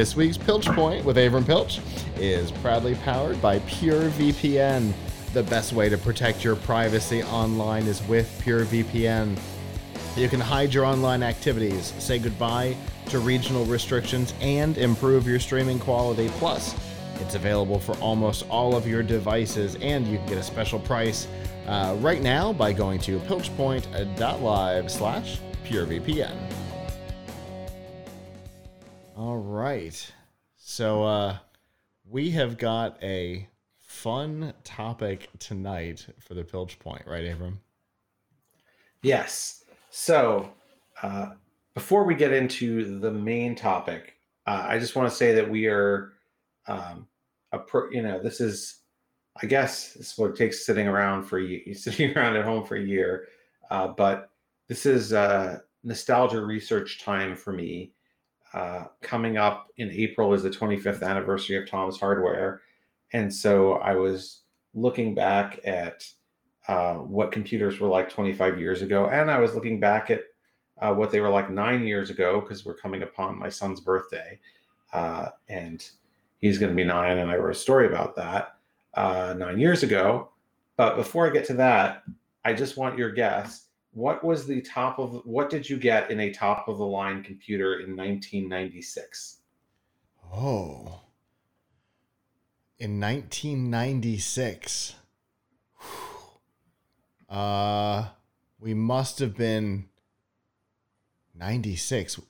This week's Pilch Point with Avram Pilch is proudly powered by PureVPN. The best way to protect your privacy online is with PureVPN. You can hide your online activities, say goodbye to regional restrictions, and improve your streaming quality. Plus, it's available for almost all of your devices, and you can get a special price uh, right now by going to pilchpoint.live slash purevpn. All right. So uh, we have got a fun topic tonight for the Pilch Point, right, Avram? Yes. So uh, before we get into the main topic, uh, I just want to say that we are, um, a pro, you know, this is, I guess, this is what it takes sitting around for you, sitting around at home for a year. Uh, but this is uh, nostalgia research time for me. Uh, coming up in April is the 25th anniversary of Tom's Hardware. And so I was looking back at uh, what computers were like 25 years ago. And I was looking back at uh, what they were like nine years ago because we're coming upon my son's birthday. Uh, and he's going to be nine. And I wrote a story about that uh, nine years ago. But before I get to that, I just want your guess what was the top of what did you get in a top of the line computer in 1996 oh. In 1996 uh we must have been 96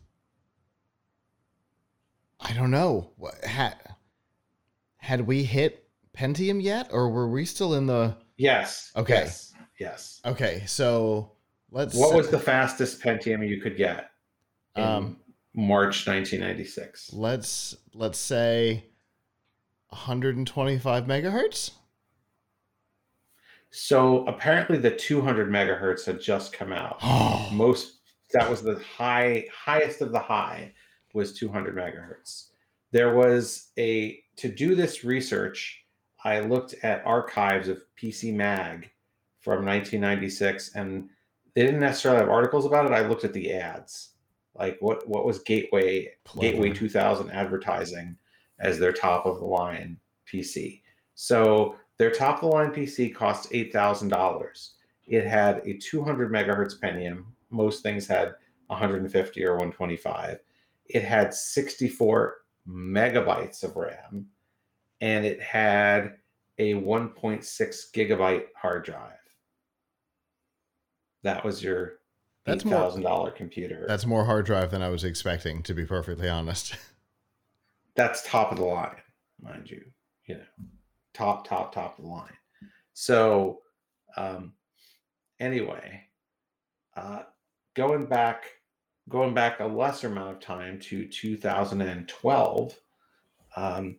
i don't know. What had had we hit pentium yet or were we still in the yes. Okay. Yes, yes. okay so Let's. What was the fastest Pentium you could get in um, March 1996? Let's let's say 125 megahertz. So apparently, the 200 megahertz had just come out. Most that was the high highest of the high was 200 megahertz. There was a to do this research. I looked at archives of PC Mag from 1996 and they didn't necessarily have articles about it. I looked at the ads, like what what was Gateway. Gateway 2000 advertising as their top of the line PC. So their top of the line PC cost eight thousand dollars. It had a 200 megahertz Pentium. Most things had 150 or 125. It had 64 megabytes of RAM, and it had a 1.6 gigabyte hard drive that was your that's thousand dollar computer. That's more hard drive than I was expecting, to be perfectly honest. That's top of the line, mind you. You know, top, top, top of the line. So, um, anyway, uh, going back, going back a lesser amount of time to 2012. Um,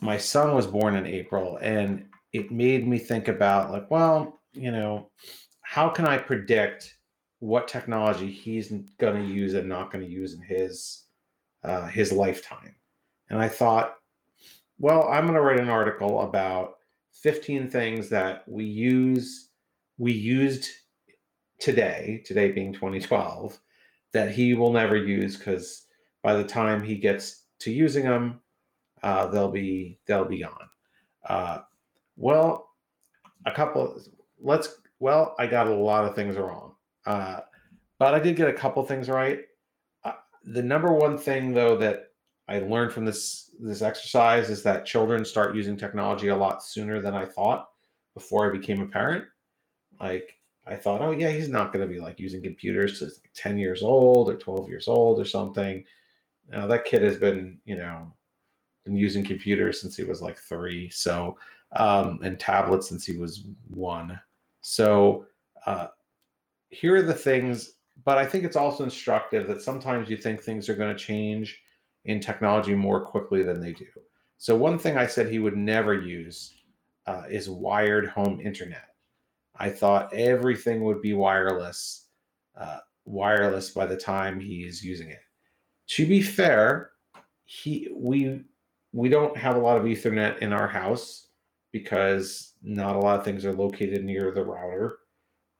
my son was born in April, and it made me think about like, well, you know, how can I predict what technology he's going to use and not going to use in his uh, his lifetime? And I thought, well, I'm going to write an article about 15 things that we use we used today, today being 2012, that he will never use because by the time he gets to using them, uh, they'll be they'll be gone. Uh, well, a couple. Let's well, I got a lot of things wrong, uh, but I did get a couple things right. Uh, the number one thing, though, that I learned from this this exercise is that children start using technology a lot sooner than I thought before I became a parent. Like I thought, oh yeah, he's not going to be like using computers to like 10 years old or 12 years old or something. Now that kid has been, you know, been using computers since he was like three. So um, and tablets since he was one. So uh, here are the things, but I think it's also instructive that sometimes you think things are going to change in technology more quickly than they do. So one thing I said he would never use uh, is wired home internet. I thought everything would be wireless, uh, wireless by the time he's using it. To be fair, he we we don't have a lot of Ethernet in our house because not a lot of things are located near the router.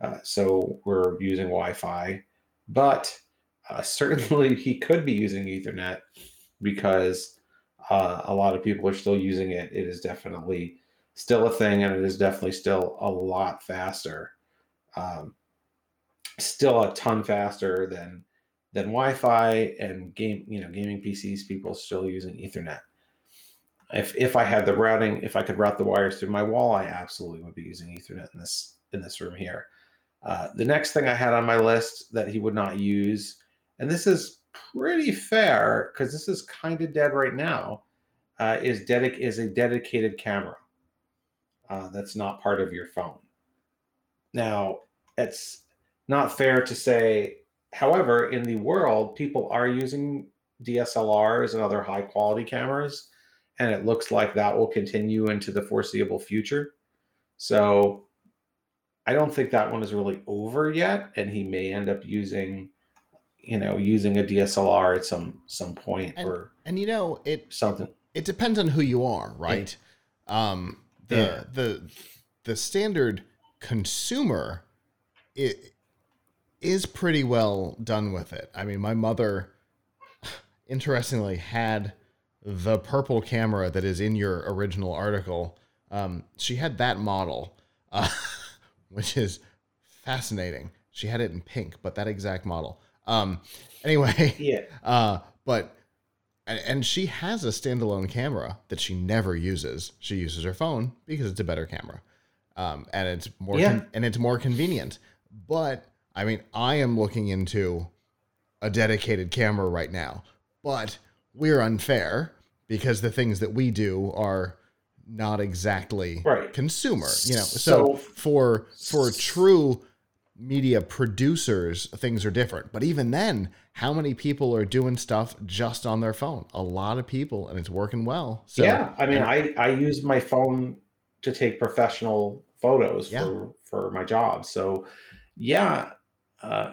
Uh, so we're using Wi Fi, but uh, certainly he could be using Ethernet because uh, a lot of people are still using it. It is definitely still a thing, and it is definitely still a lot faster. Um, still a ton faster than than Wi-Fi and game, you know, gaming PCs. People still using Ethernet. If if I had the routing, if I could route the wires through my wall, I absolutely would be using Ethernet in this in this room here. Uh, the next thing I had on my list that he would not use, and this is pretty fair because this is kind of dead right now, uh, is dedic is a dedicated camera. Uh, that's not part of your phone. Now, it's not fair to say However, in the world, people are using DSLRs and other high quality cameras, and it looks like that will continue into the foreseeable future. So I don't think that one is really over yet, and he may end up using, you know, using a DSLR at some some point and, or and you know it something. It depends on who you are, right? Yeah. Um, the yeah. the the standard consumer it is pretty well done with it. I mean, my mother, interestingly, had the purple camera that is in your original article. Um, she had that model, uh, which is fascinating. She had it in pink, but that exact model. Um, anyway, yeah. Uh, but and, and she has a standalone camera that she never uses. She uses her phone because it's a better camera, um, and it's more yeah. con- and it's more convenient. But I mean, I am looking into a dedicated camera right now, but we're unfair because the things that we do are not exactly right. consumer, you know. So, so for for true media producers, things are different. But even then, how many people are doing stuff just on their phone? A lot of people, and it's working well. So, yeah, I mean, I I use my phone to take professional photos yeah. for for my job. So, yeah, uh,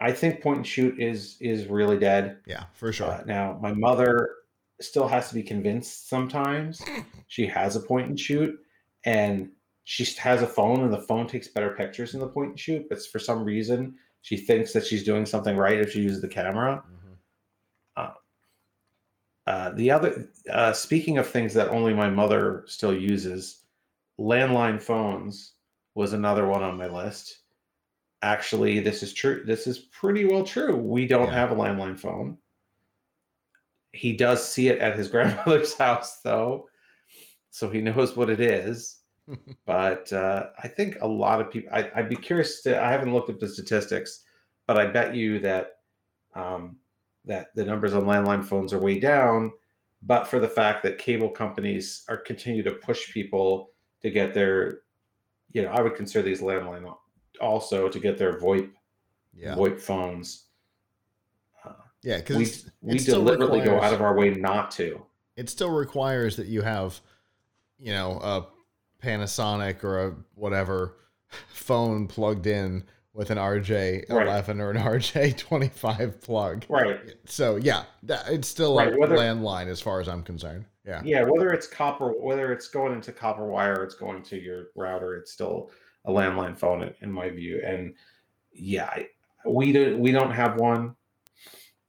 I think point and shoot is is really dead. Yeah, for sure. Uh, now my mother still has to be convinced sometimes. she has a point and shoot, and she has a phone, and the phone takes better pictures than the point and shoot. But for some reason, she thinks that she's doing something right if she uses the camera. Mm-hmm. Uh, uh, the other, uh, speaking of things that only my mother still uses, landline phones was another one on my list actually this is true this is pretty well true we don't yeah. have a landline phone he does see it at his grandmother's house though so he knows what it is but uh, i think a lot of people I, would be curious to i haven't looked up the statistics but i bet you that um, that the numbers on landline phones are way down but for the fact that cable companies are continue to push people to get their you know i would consider these landline also to get their VoIP yeah. VoIP phones. Yeah, because we, we deliberately requires, go out of our way not to. It still requires that you have, you know, a Panasonic or a whatever phone plugged in with an RJ11 right. or an RJ25 plug. Right. So yeah, it's still right. a whether, landline as far as I'm concerned. Yeah. Yeah. Whether it's copper, whether it's going into copper wire, it's going to your router. It's still a landline phone in, in my view. And yeah, I, we don't we don't have one.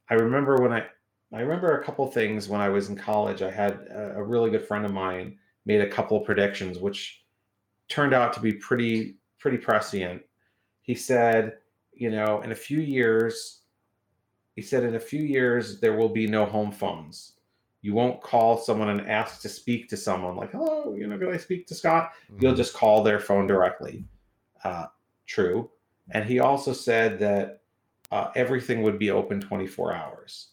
I remember when I I remember a couple things when I was in college. I had a, a really good friend of mine made a couple predictions, which turned out to be pretty pretty prescient. He said, you know, in a few years, he said in a few years there will be no home phones you won't call someone and ask to speak to someone like, hello, you know, can I speak to Scott? Mm-hmm. You'll just call their phone directly. Uh, true. And he also said that uh, everything would be open 24 hours.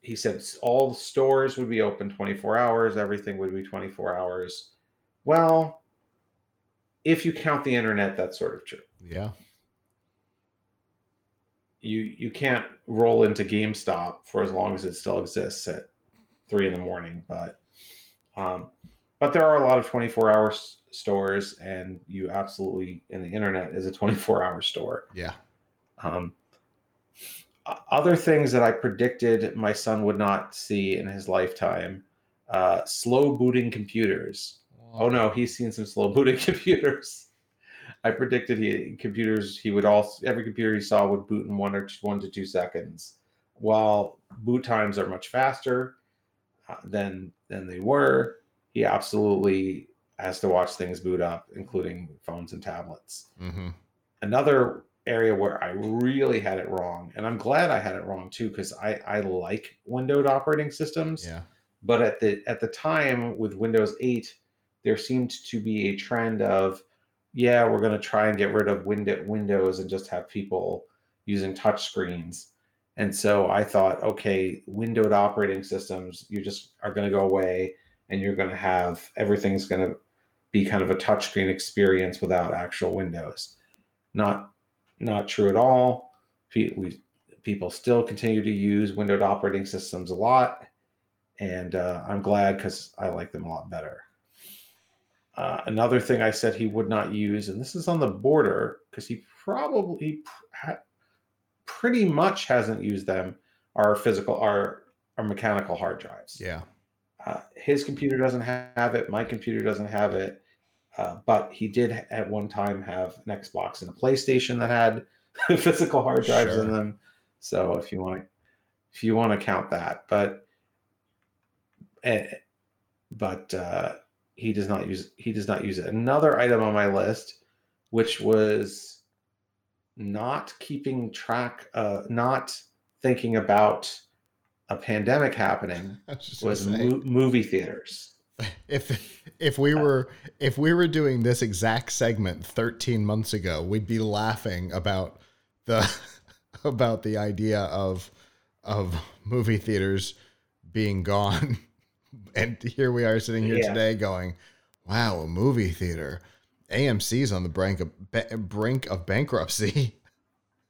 He said all the stores would be open 24 hours, everything would be 24 hours. Well, if you count the internet, that's sort of true. Yeah. You you can't roll into GameStop for as long as it still exists at three in the morning. But um, but there are a lot of 24 hour stores, and you absolutely and the internet is a 24 hour store. Yeah. Um, other things that I predicted my son would not see in his lifetime: uh, slow booting computers. Wow. Oh no, he's seen some slow booting computers. I predicted he computers he would also every computer he saw would boot in one or two, one to two seconds. while boot times are much faster uh, than than they were, he absolutely has to watch things boot up, including phones and tablets. Mm-hmm. Another area where I really had it wrong, and I'm glad I had it wrong too, because I, I like windowed operating systems. Yeah. But at the at the time with Windows 8, there seemed to be a trend of, yeah, we're going to try and get rid of window, Windows and just have people using touch screens. And so I thought, okay, windowed operating systems, you just are going to go away and you're going to have everything's going to be kind of a touchscreen experience without actual windows. Not not true at all. We, people still continue to use windowed operating systems a lot, and uh, I'm glad because I like them a lot better. Uh, another thing I said he would not use, and this is on the border because he probably ha- pretty much hasn't used them, are physical, are are mechanical hard drives. Yeah. Uh, his computer doesn't have it. My computer doesn't have it. Uh, but he did at one time have an Xbox and a PlayStation that had physical hard drives sure. in them. So if you want to, if you want to count that, but, uh, but uh, he does not use he does not use it. Another item on my list, which was not keeping track, uh, not thinking about a pandemic happening, was, was mo- movie theaters if if we were if we were doing this exact segment 13 months ago we'd be laughing about the about the idea of of movie theaters being gone. And here we are sitting here yeah. today going wow a movie theater. AMC's on the brink of brink of bankruptcy.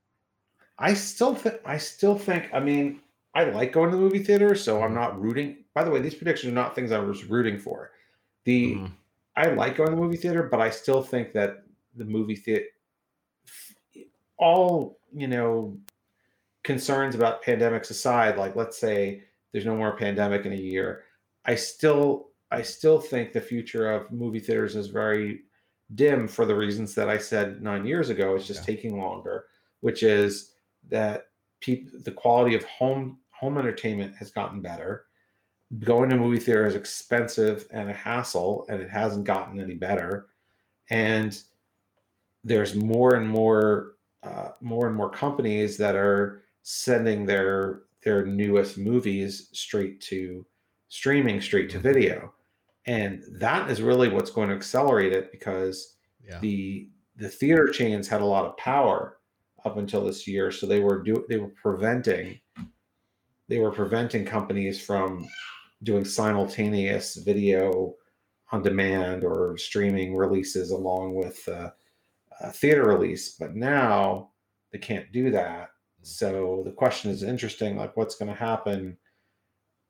I still think I still think I mean I like going to the movie theater so I'm not rooting by the way, these predictions are not things I was rooting for. The mm. I like going to the movie theater, but I still think that the movie theater, all you know, concerns about pandemics aside, like let's say there's no more pandemic in a year, I still I still think the future of movie theaters is very dim for the reasons that I said nine years ago. It's just yeah. taking longer, which is that people the quality of home home entertainment has gotten better going to movie theater is expensive and a hassle and it hasn't gotten any better and there's more and more uh, more and more companies that are sending their their newest movies straight to streaming straight to mm-hmm. video and that is really what's going to accelerate it because yeah. the the theater chains had a lot of power up until this year so they were do they were preventing they were preventing companies from doing simultaneous video on demand or streaming releases along with a theater release. But now they can't do that. So the question is interesting like, what's going to happen?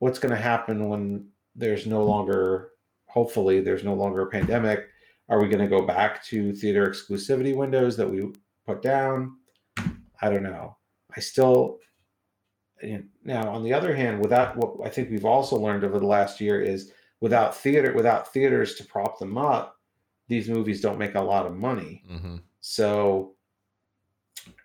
What's going to happen when there's no longer, hopefully, there's no longer a pandemic? Are we going to go back to theater exclusivity windows that we put down? I don't know. I still now, on the other hand, without what I think we've also learned over the last year is without theater, without theaters to prop them up, these movies don't make a lot of money. Mm-hmm. So,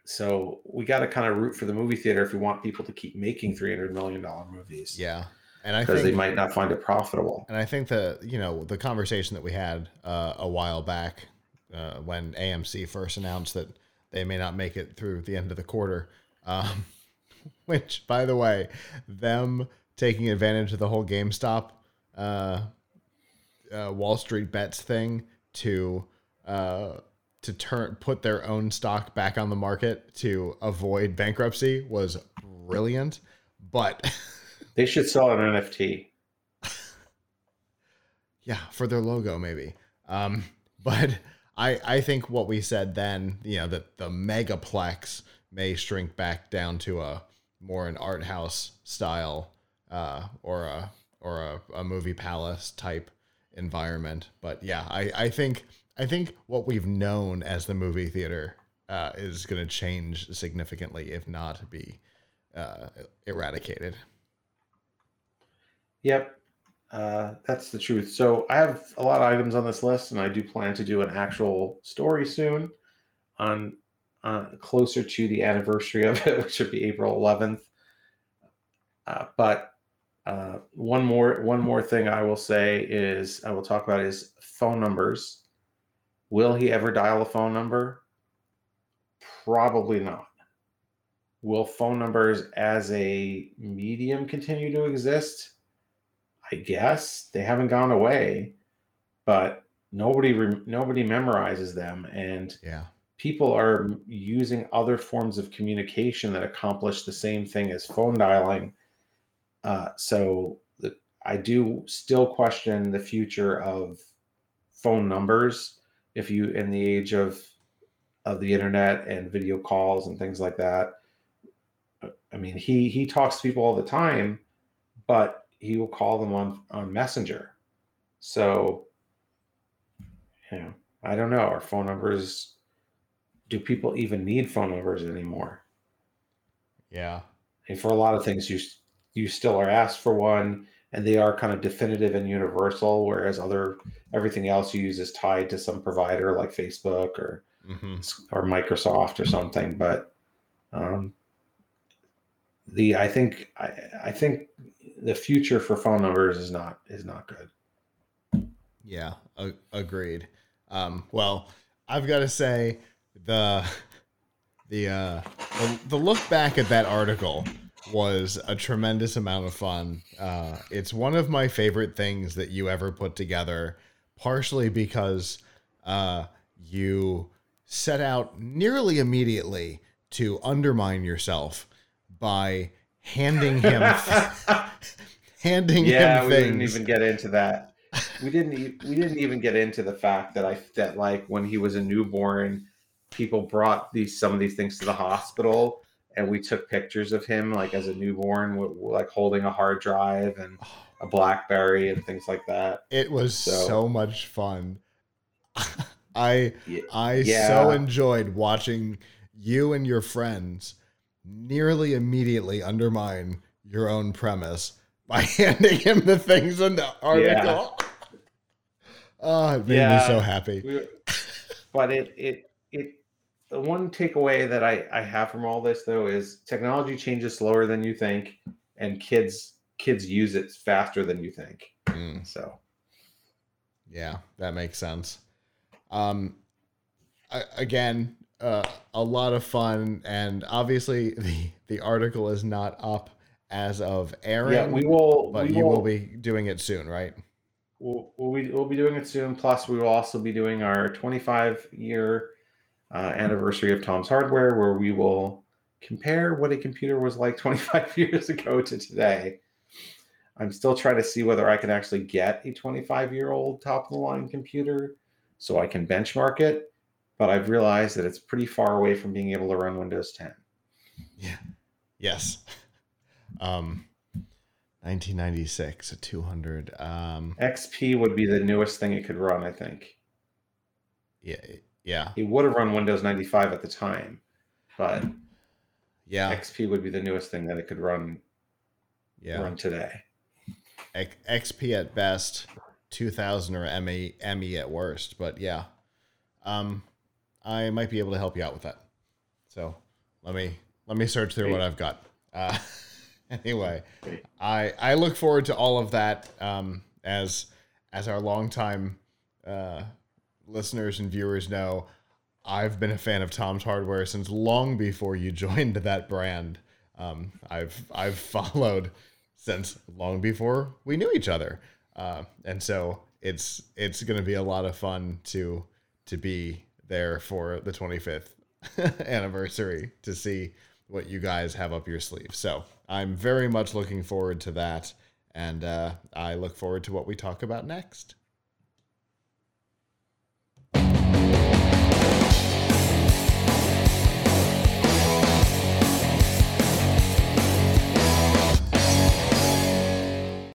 so we got to kind of root for the movie theater if we want people to keep making three hundred million dollar movies. Yeah, and I because they might not find it profitable. And I think the you know the conversation that we had uh, a while back uh, when AMC first announced that they may not make it through the end of the quarter. Um, Which, by the way, them taking advantage of the whole GameStop uh, uh, Wall Street bets thing to uh, to turn put their own stock back on the market to avoid bankruptcy was brilliant. But they should sell an NFT. yeah, for their logo maybe. Um, but I I think what we said then, you know, that the megaplex may shrink back down to a more an art house style uh, or a or a, a movie palace type environment. But yeah, I, I think I think what we've known as the movie theater uh, is going to change significantly, if not be uh, eradicated. Yep, uh, that's the truth. So I have a lot of items on this list, and I do plan to do an actual story soon on uh, closer to the anniversary of it, which would be April 11th. Uh, but uh, one more one more thing I will say is I will talk about is phone numbers. Will he ever dial a phone number? Probably not. Will phone numbers as a medium continue to exist? I guess they haven't gone away, but nobody nobody memorizes them, and yeah, people are using other forms of communication that accomplish the same thing as phone dialing. Uh, so the, I do still question the future of phone numbers if you in the age of of the internet and video calls and things like that I mean, he he talks to people all the time, but he will call them on on Messenger. So, know, I don't know. Our phone numbers. Do people even need phone numbers anymore? Yeah. And for a lot of things, you you still are asked for one, and they are kind of definitive and universal. Whereas other everything else you use is tied to some provider like Facebook or mm-hmm. or Microsoft or something. But um, the I think I, I think the future for phone numbers is not is not good. Yeah, a- agreed. Um, well, I've got to say the the, uh, the the look back at that article was a tremendous amount of fun. Uh, it's one of my favorite things that you ever put together, partially because uh, you set out nearly immediately to undermine yourself by handing him handing yeah, him we things. didn't even get into that. We didn't e- we didn't even get into the fact that I that like when he was a newborn, people brought these some of these things to the hospital and we took pictures of him like as a newborn like holding a hard drive and a blackberry and things like that it was so, so much fun i i yeah. so enjoyed watching you and your friends nearly immediately undermine your own premise by handing him the things in the article. Yeah. Oh, it made me so happy. We, but it it it the one takeaway that I, I have from all this though is technology changes slower than you think and kids kids use it faster than you think. Mm. So yeah, that makes sense. Um I, again, uh, a lot of fun, and obviously the the article is not up as of airing. Yeah, we will, but we you will, will be doing it soon, right? We'll, we'll, be, we'll be doing it soon. Plus, we will also be doing our 25 year uh, anniversary of Tom's Hardware, where we will compare what a computer was like 25 years ago to today. I'm still trying to see whether I can actually get a 25 year old top of the line computer so I can benchmark it but I've realized that it's pretty far away from being able to run Windows 10. Yeah. Yes. Um, 1996, a 200. Um, XP would be the newest thing it could run, I think. Yeah. Yeah. It would have run Windows 95 at the time, but yeah, XP would be the newest thing that it could run. Yeah. Run today. XP at best, 2000 or ME ME at worst, but yeah. Um, I might be able to help you out with that. So let me let me search through what I've got. Uh, anyway, I I look forward to all of that um, as as our longtime uh, listeners and viewers know. I've been a fan of Tom's Hardware since long before you joined that brand. Um, I've I've followed since long before we knew each other, uh, and so it's it's going to be a lot of fun to to be there for the 25th anniversary to see what you guys have up your sleeve. So I'm very much looking forward to that. And uh, I look forward to what we talk about next.